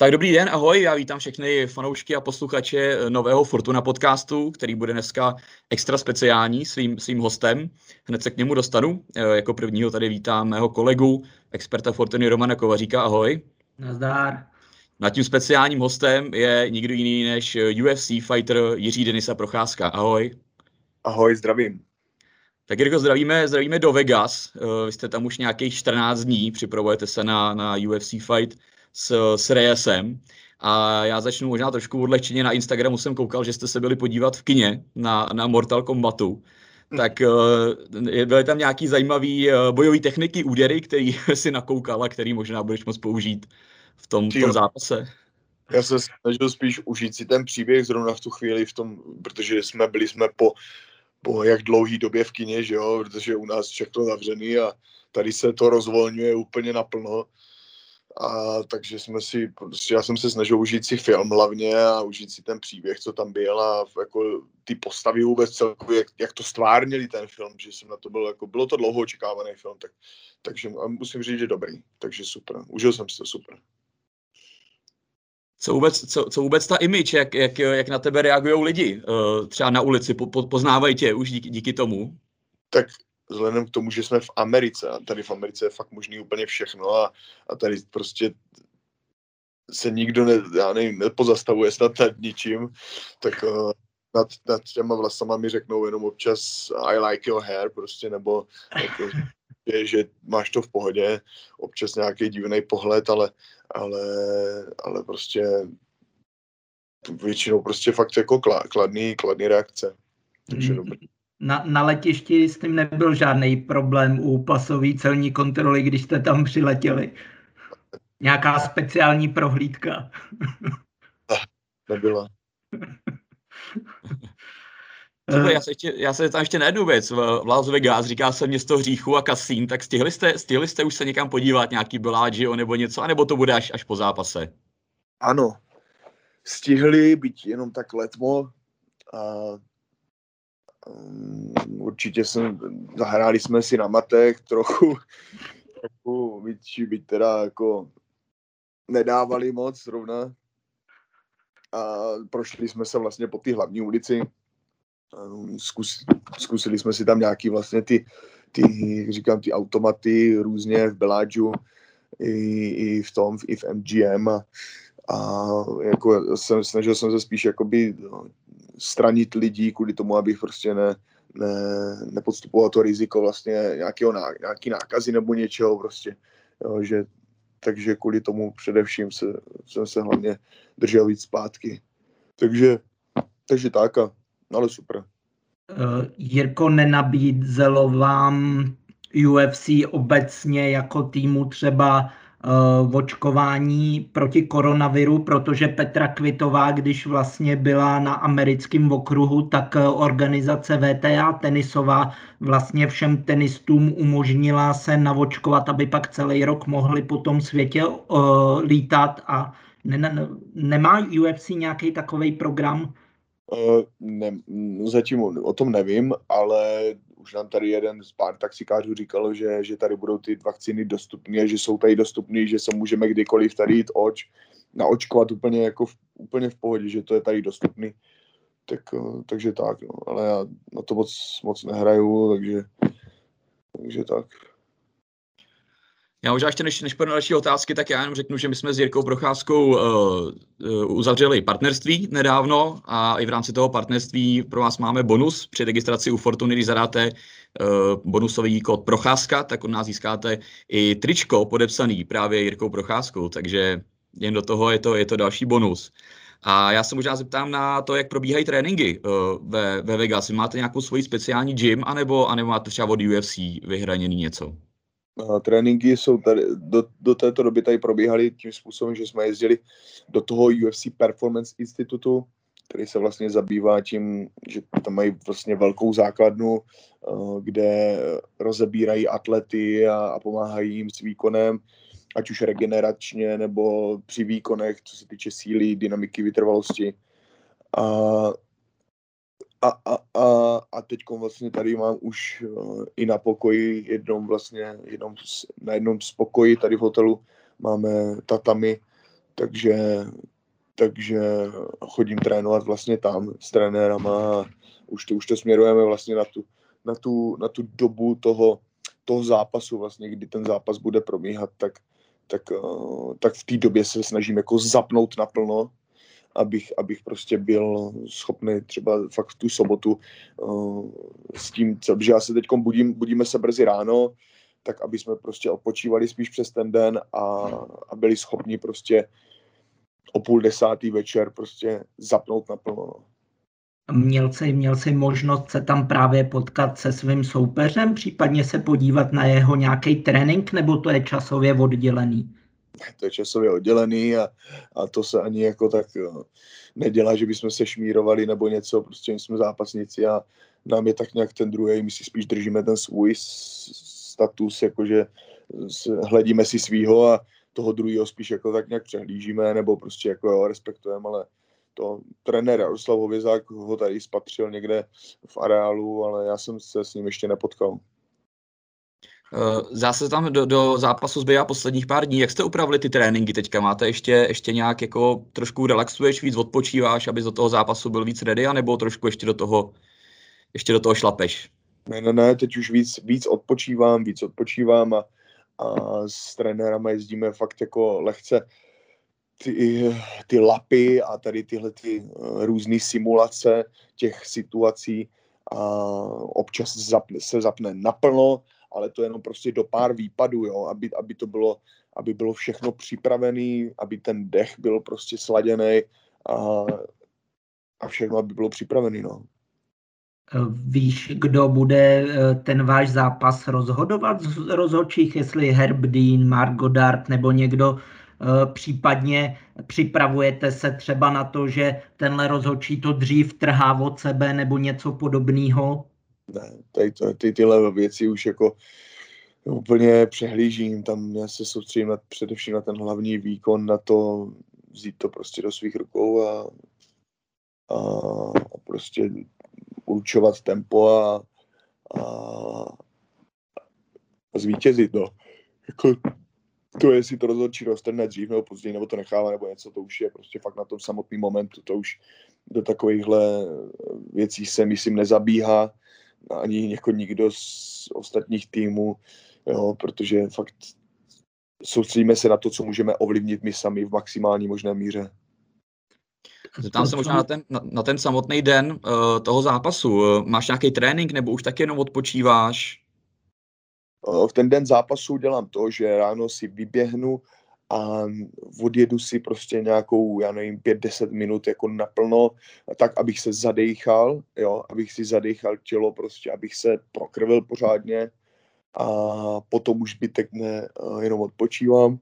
Tak dobrý den, ahoj, já vítám všechny fanoušky a posluchače nového Fortuna podcastu, který bude dneska extra speciální svým, svým hostem. Hned se k němu dostanu. E, jako prvního tady vítám mého kolegu, experta Fortuny Romana Kovaříka, ahoj. Nazdár. Na tím speciálním hostem je nikdo jiný než UFC fighter Jiří Denisa Procházka, ahoj. Ahoj, zdravím. Tak Jirko, zdravíme, zdravíme do Vegas. Vy jste tam už nějakých 14 dní, připravujete se na, na UFC fight s, s Reyesem. A já začnu možná trošku odlehčeně. Na Instagramu jsem koukal, že jste se byli podívat v kině na, na Mortal Kombatu. Hm. Tak uh, byly tam nějaký zajímavý uh, bojové techniky, údery, který si nakoukal a který možná budeš moct použít v tom, v tom zápase? Já se snažil spíš užít si ten příběh zrovna v tu chvíli, v tom, protože jsme byli jsme po, po jak dlouhý době v kině, že jo, protože u nás všechno zavřený a tady se to rozvolňuje úplně naplno a takže jsme si, prostě já jsem se snažil užít si film hlavně a užít si ten příběh, co tam byl a jako ty postavy vůbec celkově, jak, jak to stvárnili ten film, že jsem na to byl, jako bylo to dlouho očekávaný film, tak, takže musím říct, že dobrý, takže super, užil jsem si to super. Co vůbec, co, co vůbec ta image, jak, jak, jak na tebe reagují lidi, uh, třeba na ulici, po, po, poznávají tě už díky, díky tomu? Tak vzhledem k tomu, že jsme v Americe a tady v Americe je fakt možný úplně všechno a, a tady prostě se nikdo ne, já nevím, nepozastavuje snad nad ničím, tak uh, nad, nad těma vlasama mi řeknou jenom občas I like your hair prostě, nebo jako, je, že máš to v pohodě, občas nějaký divný pohled, ale, ale, ale prostě většinou prostě fakt jako kladný, kladný reakce. Takže mm. dobrý na, na letišti s tím nebyl žádný problém u pasové celní kontroly, když jste tam přiletěli. Nějaká speciální prohlídka. Nebyla. Tohle, já, se ještě, já se tam ještě na jednu věc. V Las Vegas říká se město hříchu a kasín, tak stihli jste, stihli jste už se někam podívat, nějaký Bellagio nebo něco, anebo to bude až, až po zápase? Ano, stihli, být jenom tak letmo. A určitě jsem, zahráli jsme si na matech trochu, trochu byť, byť teda jako nedávali moc zrovna. A prošli jsme se vlastně po té hlavní ulici. Zkus, zkusili jsme si tam nějaký vlastně ty, ty říkám, ty automaty různě v Beláďu i, i v tom, i v MGM a, a jako jsem, snažil jsem se spíš jakoby no, stranit lidí kvůli tomu, abych prostě ne, ne, nepodstupoval to riziko vlastně nějakého, nějaký nákazy nebo něčeho prostě, jo, že takže kvůli tomu především se, jsem se hlavně držel víc zpátky. Takže, takže tak, a, ale super. Uh, Jirko, nenabízelo vám UFC obecně jako týmu třeba uh, očkování proti koronaviru, protože Petra Kvitová, když vlastně byla na americkém okruhu, tak uh, organizace VTA tenisová vlastně všem tenistům umožnila se navočkovat, aby pak celý rok mohli po tom světě uh, lítat a ne, ne, nemá UFC nějaký takový program? Uh, ne, zatím o tom nevím, ale už nám tady jeden z pár taxikářů říkal, že, že tady budou ty vakcíny dostupné, že jsou tady dostupné, že se můžeme kdykoliv tady jít oč, naočkovat úplně jako v, úplně v pohodě, že to je tady dostupný. Tak, eh, takže tak, no. ale já na to moc, moc nehraju, takže, takže tak. Já možná ještě než, než na další otázky, tak já jenom řeknu, že my jsme s Jirkou Procházkou uh, uh, uzavřeli partnerství nedávno a i v rámci toho partnerství pro vás máme bonus při registraci u Fortuny, když zadáte uh, bonusový kód Procházka, tak od nás získáte i tričko podepsaný právě Jirkou Procházkou, takže jen do toho je to, je to další bonus. A já se možná zeptám na to, jak probíhají tréninky uh, ve, ve Vegas. Vy máte nějakou svoji speciální gym, anebo, anebo máte třeba od UFC vyhraněný něco? Tréninky jsou tady, do, do této doby tady probíhaly tím způsobem, že jsme jezdili do toho UFC Performance Institutu, který se vlastně zabývá tím, že tam mají vlastně velkou základnu, eh, kde rozebírají atlety a, a pomáhají jim s výkonem, ať už regeneračně nebo při výkonech, co se týče síly, dynamiky, vytrvalosti. A a, a, a, a teď vlastně tady mám už uh, i na pokoji jednom vlastně, jednom, na jednom z pokoji tady v hotelu máme tatami, takže, takže chodím trénovat vlastně tam s trenérama a už to, už to směrujeme vlastně na tu, na tu, na tu dobu toho, toho zápasu vlastně, kdy ten zápas bude probíhat, tak, tak, uh, tak v té době se snažím jako zapnout naplno, abych, abych prostě byl schopný třeba fakt v tu sobotu uh, s tím, že já se teď budím, budíme se brzy ráno, tak aby jsme prostě odpočívali spíš přes ten den a, a byli schopni prostě o půl desátý večer prostě zapnout naplno. No. Měl jsi, měl jsi možnost se tam právě potkat se svým soupeřem, případně se podívat na jeho nějaký trénink, nebo to je časově oddělený? To je časově oddělený a, a to se ani jako tak jo, nedělá, že bychom se šmírovali nebo něco, prostě jsme zápasníci a nám je tak nějak ten druhý, my si spíš držíme ten svůj status, jakože hledíme si svýho a toho druhého spíš jako tak nějak přehlížíme nebo prostě jako jo, respektujeme, ale to trenér Jaroslav Hovězák ho tady spatřil někde v areálu, ale já jsem se s ním ještě nepotkal. Eh, zase tam do, do zápasu zbývá posledních pár dní. Jak jste upravili ty tréninky teďka? Máte ještě, ještě nějak jako trošku relaxuješ, víc odpočíváš, aby do toho zápasu byl víc ready, anebo trošku ještě do toho, ještě do toho šlapeš? Ne, ne, ne, teď už víc, víc odpočívám, víc odpočívám a, a s trenérama jezdíme fakt jako lehce ty, ty lapy a tady tyhle ty eh, různé simulace těch situací a občas zapne, se zapne naplno, ale to jenom prostě do pár výpadů, jo, aby, aby to bylo, aby bylo všechno připravené, aby ten dech byl prostě sladěný a, a všechno, aby bylo připravené, no. Víš, kdo bude eh, ten váš zápas rozhodovat z rozhodčích, jestli Herb Dean, Mark Goddard nebo někdo Eh, případně připravujete se třeba na to, že tenhle rozhodčí to dřív trhá od sebe nebo něco podobného? Ne, tady to, ty, tyhle věci už jako úplně přehlížím, tam já se soustředím na, především na ten hlavní výkon, na to vzít to prostě do svých rukou a, a, a prostě určovat tempo a, a, a zvítězit, no. Jako, to, jestli to rozhodčí roztrhne dřív nebo později, nebo to nechává, nebo něco, to už je prostě fakt na tom samotný momentu, to už do takovýchhle věcí se, myslím, nezabíhá ani jako nikdo z ostatních týmů, jo, protože fakt soustředíme se na to, co můžeme ovlivnit my sami v maximální možné míře. Zeptám se možná na ten, na, na ten samotný den uh, toho zápasu. Uh, máš nějaký trénink nebo už tak jenom odpočíváš? v ten den zápasu dělám to, že ráno si vyběhnu a odjedu si prostě nějakou, já nevím, 5-10 minut jako naplno, tak, abych se zadechal, jo, abych si zadechal tělo prostě, abych se prokrvil pořádně a potom už zbytek ne, jenom odpočívám.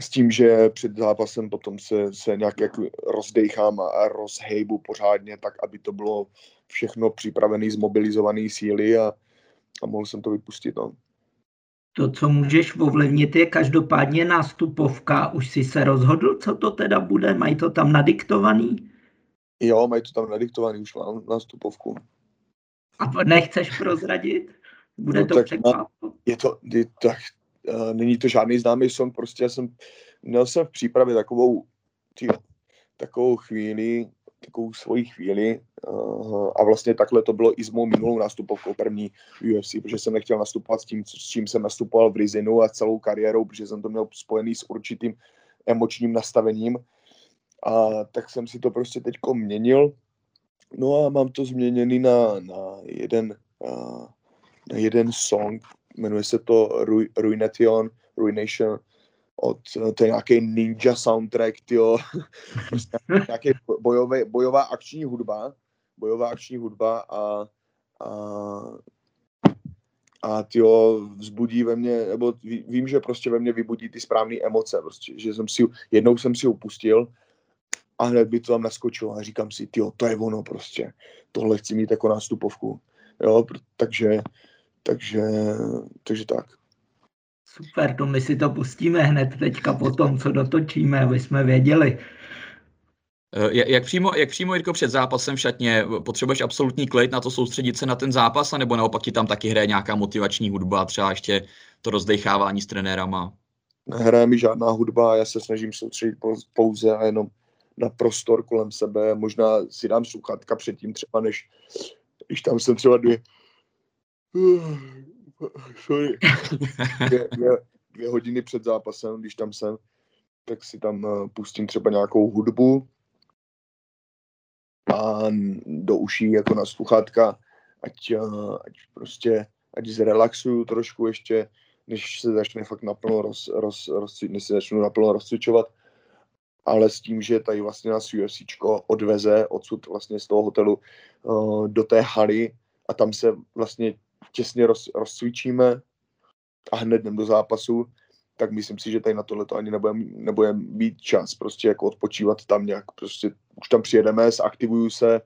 S tím, že před zápasem potom se, se nějak jak rozdechám a rozhejbu pořádně, tak aby to bylo všechno připravené, zmobilizované síly a, a mohl jsem to vypustit. No. To, co můžeš ovlivnit, je každopádně nástupovka. Už jsi se rozhodl, co to teda bude? Mají to tam nadiktovaný? Jo, mají to tam nadiktovaný, už mám nástupovku. A nechceš prozradit? Bude no, to tak, Je to, je, tak, uh, není to žádný známý song, prostě já jsem, měl jsem v přípravě takovou, tý, takovou chvíli, takovou svoji chvíli. Uh, a vlastně takhle to bylo i s mou minulou nástupovkou první UFC, protože jsem nechtěl nastupovat s tím, s čím jsem nastupoval v Rizinu a celou kariérou, protože jsem to měl spojený s určitým emočním nastavením. A tak jsem si to prostě teďko měnil. No a mám to změněný na, na jeden uh, na jeden song, jmenuje se to Ru, Ruination, Ruination, od, to je nějaký ninja soundtrack, tyjo, prostě nějaký bojové, bojová akční hudba, bojová akční hudba a, a, a tyjo, vzbudí ve mně, nebo vím, že prostě ve mně vybudí ty správné emoce, prostě, že jsem si, jednou jsem si upustil a hned by to tam naskočilo a říkám si, tyjo, to je ono prostě, tohle chci mít jako nástupovku, jo, takže, takže, takže tak. Super, to my si to pustíme hned teďka po tom, co dotočíme, aby jsme věděli. Eh, jak přímo, jak přímo Jirko, před zápasem v šatně, potřebuješ absolutní klid na to soustředit se na ten zápas, nebo naopak ti tam taky hraje nějaká motivační hudba, třeba ještě to rozdechávání s trenérama? nehraje mi žádná hudba, já se snažím soustředit pouze a jenom na prostor kolem sebe, možná si dám sluchátka předtím třeba, než když tam jsem třeba dvě, sorry, dvě, dvě, dvě hodiny před zápasem, když tam jsem, tak si tam eh, pustím třeba nějakou hudbu. A do uší jako na sluchátka, ať, eh, ať prostě, ať zrelaxuju trošku ještě, než se začne fakt naplno roz, roz, roz, než se začnu naplno rozcvičovat, ale s tím, že tady vlastně nás UFC odveze odsud vlastně z toho hotelu uh, do té haly a tam se vlastně těsně roz, rozcvičíme a hned jdem do zápasu, tak myslím si, že tady na tohle ani nebudeme nebude mít čas prostě jako odpočívat tam nějak, prostě už tam přijedeme, zaktivuju se,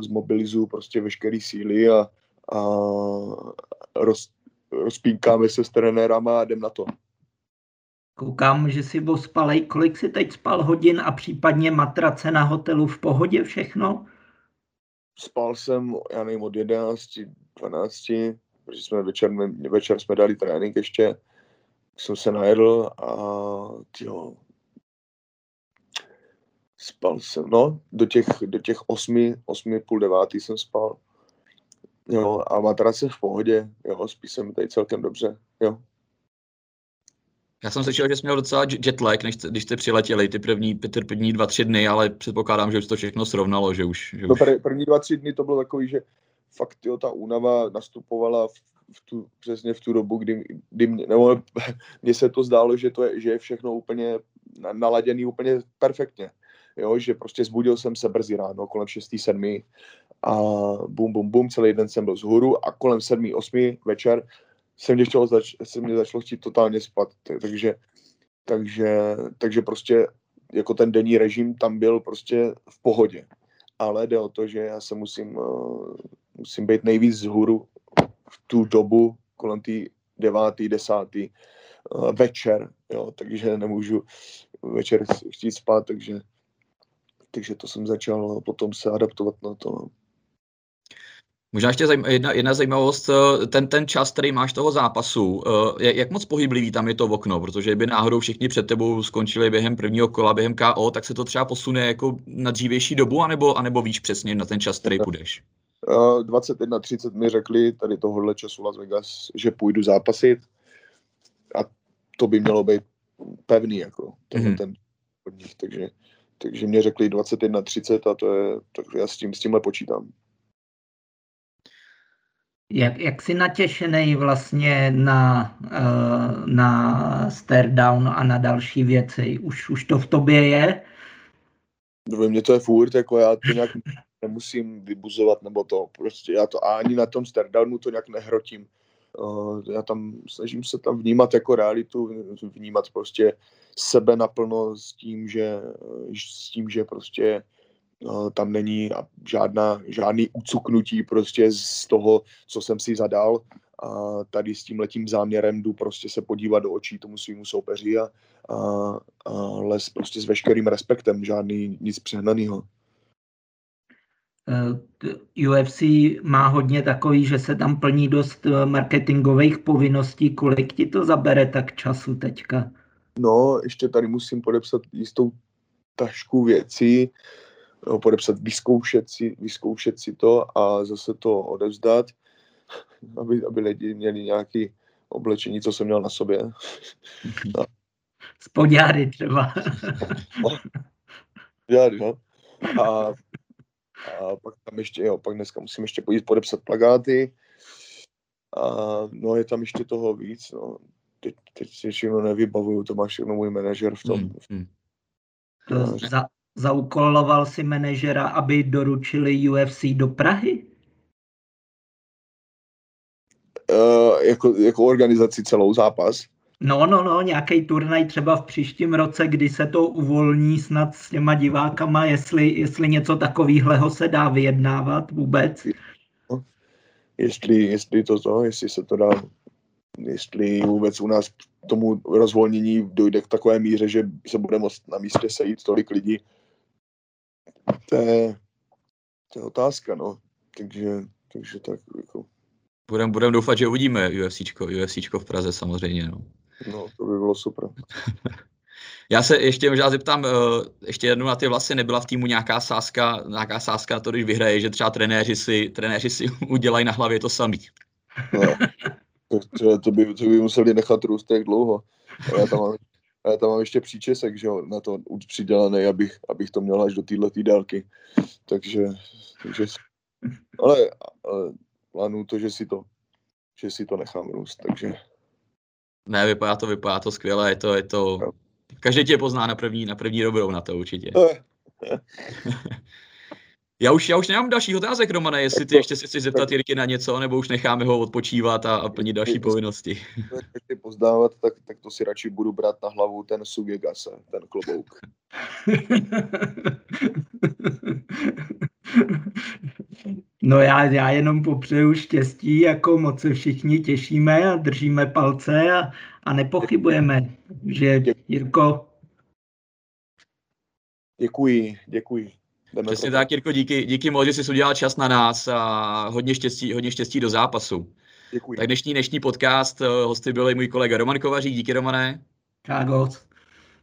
zmobilizuju prostě veškeré síly a, a roz, rozpínkáme se s trenérama a jdem na to. Koukám, že si ospalej. Kolik si teď spal hodin a případně matrace na hotelu v pohodě všechno? Spal jsem, já nevím, od 11, 12, protože jsme večer, večer jsme dali trénink ještě, jsem se najedl a tyjo, spal jsem, no, do těch, do těch osmi, osmi, půl devátý jsem spal. Jo, a matrace v pohodě, jo, spí se mi tady celkem dobře, jo. Já jsem slyšel, že jsi měl docela jetlag, než, když jste přiletěli ty první, ty první dva, tři dny, ale předpokládám, že už to všechno srovnalo, že už... Že no, už... první dva, tři dny to bylo takový, že fakt jo, ta únava nastupovala v, v tu, přesně v tu dobu, kdy, kdy mě, nebo mně se to zdálo, že, to je, že je všechno úplně naladěný úplně perfektně. Jo, že prostě zbudil jsem se brzy ráno, kolem 6. 7. a bum, bum, bum, celý den jsem byl zhůru a kolem 7. 8. večer se mě, chtělo zač- se mě začalo chtít totálně spat, takže, takže, takže prostě jako ten denní režim tam byl prostě v pohodě. Ale jde o to, že já se musím, uh, musím být nejvíc zhůru v tu dobu kolem té devátý, desátý uh, večer, jo, takže nemůžu večer chtít spát, takže, takže to jsem začal potom se adaptovat na to. No. Možná ještě zajím, jedna, jedna zajímavost, eh, ten, ten čas, který máš toho zápasu, eh, jak moc pohyblivý tam je to okno, protože by náhodou všichni před tebou skončili během prvního kola, během KO, tak se to třeba posune jako na dřívější dobu, anebo, anebo víš přesně na ten čas, který půjdeš? 21.30 mi řekli tady tohohle času Las Vegas, že půjdu zápasit a to by mělo být pevný, jako mm-hmm. ten od nich, takže, takže mě řekli 21.30 a to je, tak já s tím, s tímhle počítám. Jak, jak jsi natěšený vlastně na, uh, na stare down a na další věci? Už, už to v tobě je? No, ve mně to je furt, jako já to nějak nemusím vybuzovat, nebo to prostě, já to ani na tom stare downu to nějak nehrotím. Uh, já tam snažím se tam vnímat jako realitu, vnímat prostě sebe naplno s tím, že, s tím, že prostě tam není žádná, žádný ucuknutí prostě z toho, co jsem si zadal a tady s tím letím záměrem jdu prostě se podívat do očí tomu svýmu soupeři a, a, a les prostě s veškerým respektem, žádný nic přehnaného. Eh, UFC má hodně takový, že se tam plní dost eh, marketingových povinností. Kolik ti to zabere tak času teďka? No, ještě tady musím podepsat jistou tašku věcí, jo, podepsat, vyzkoušet si, vyzkoušet si to a zase to odevzdat, aby, aby lidi měli nějaké oblečení, co jsem měl na sobě. No. Spodňáry třeba. Spodňáry, no. A, a pak tam ještě, jo, pak dneska musím ještě pojít podepsat plagáty. A no je tam ještě toho víc, no. Teď, teď si všechno nevybavuju, to má všechno můj manažer v tom. Hmm, hmm. To za, Zaukoloval si manažera, aby doručili UFC do Prahy? Uh, jako, jako organizaci celou zápas? No, no, no, nějaký turnaj třeba v příštím roce, kdy se to uvolní snad s těma divákama, jestli, jestli něco takového se dá vyjednávat vůbec. No, jestli, jestli to to, jestli se to dá, jestli vůbec u nás tomu rozvolnění dojde k takové míře, že se bude moct na místě sejít tolik lidí, to je, to je otázka, no. Takže, takže tak jako... Budeme budem doufat, že uvidíme UFCčko, UFCčko v Praze samozřejmě, no. No, to by bylo super. Já se ještě možná zeptám, ještě jednou na ty vlasy, nebyla v týmu nějaká sázka, nějaká sázka na to, když vyhraje, že třeba trenéři si, trenéři si udělají na hlavě to samý. No, to, to, by, to by museli nechat růst jak dlouho. A já tam mám, já tam mám ještě příčesek, že jo, na to už přidělaný, abych, abych to měl až do této dálky. Takže, takže ale, ale plánuju to, že si to, že si to nechám růst, takže... Ne, vypadá to, vypadá to skvěle, je to, je to... Každý tě pozná na první, na první dobrou na to určitě. Já už, já už nemám další otázek, Romane, jestli ty ještě si chceš zeptat Jirky na něco, nebo už necháme ho odpočívat a, a plnit další povinnosti. Když pozdávat, tak, tak to si radši budu brát na hlavu ten Sugegase, ten klobouk. No já, já jenom popřeju štěstí, jako moc se všichni těšíme a držíme palce a, a nepochybujeme, že Jirko... Děkuji, děkuji. Jdeme Přesně tak, Jirko, díky, díky moc, že jsi udělal čas na nás a hodně štěstí, hodně štěstí do zápasu. Děkuji. Tak dnešní, dnešní podcast, eh, hosty byl můj kolega Roman Kovařík, díky Romané. Kágoc.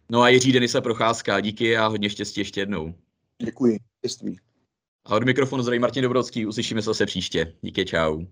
No a Jiří Denisa Procházka, díky a hodně štěstí ještě jednou. Děkuji, štěstí. A od mikrofonu zdraví Martin Dobrodský, uslyšíme se zase příště. Díky, čau.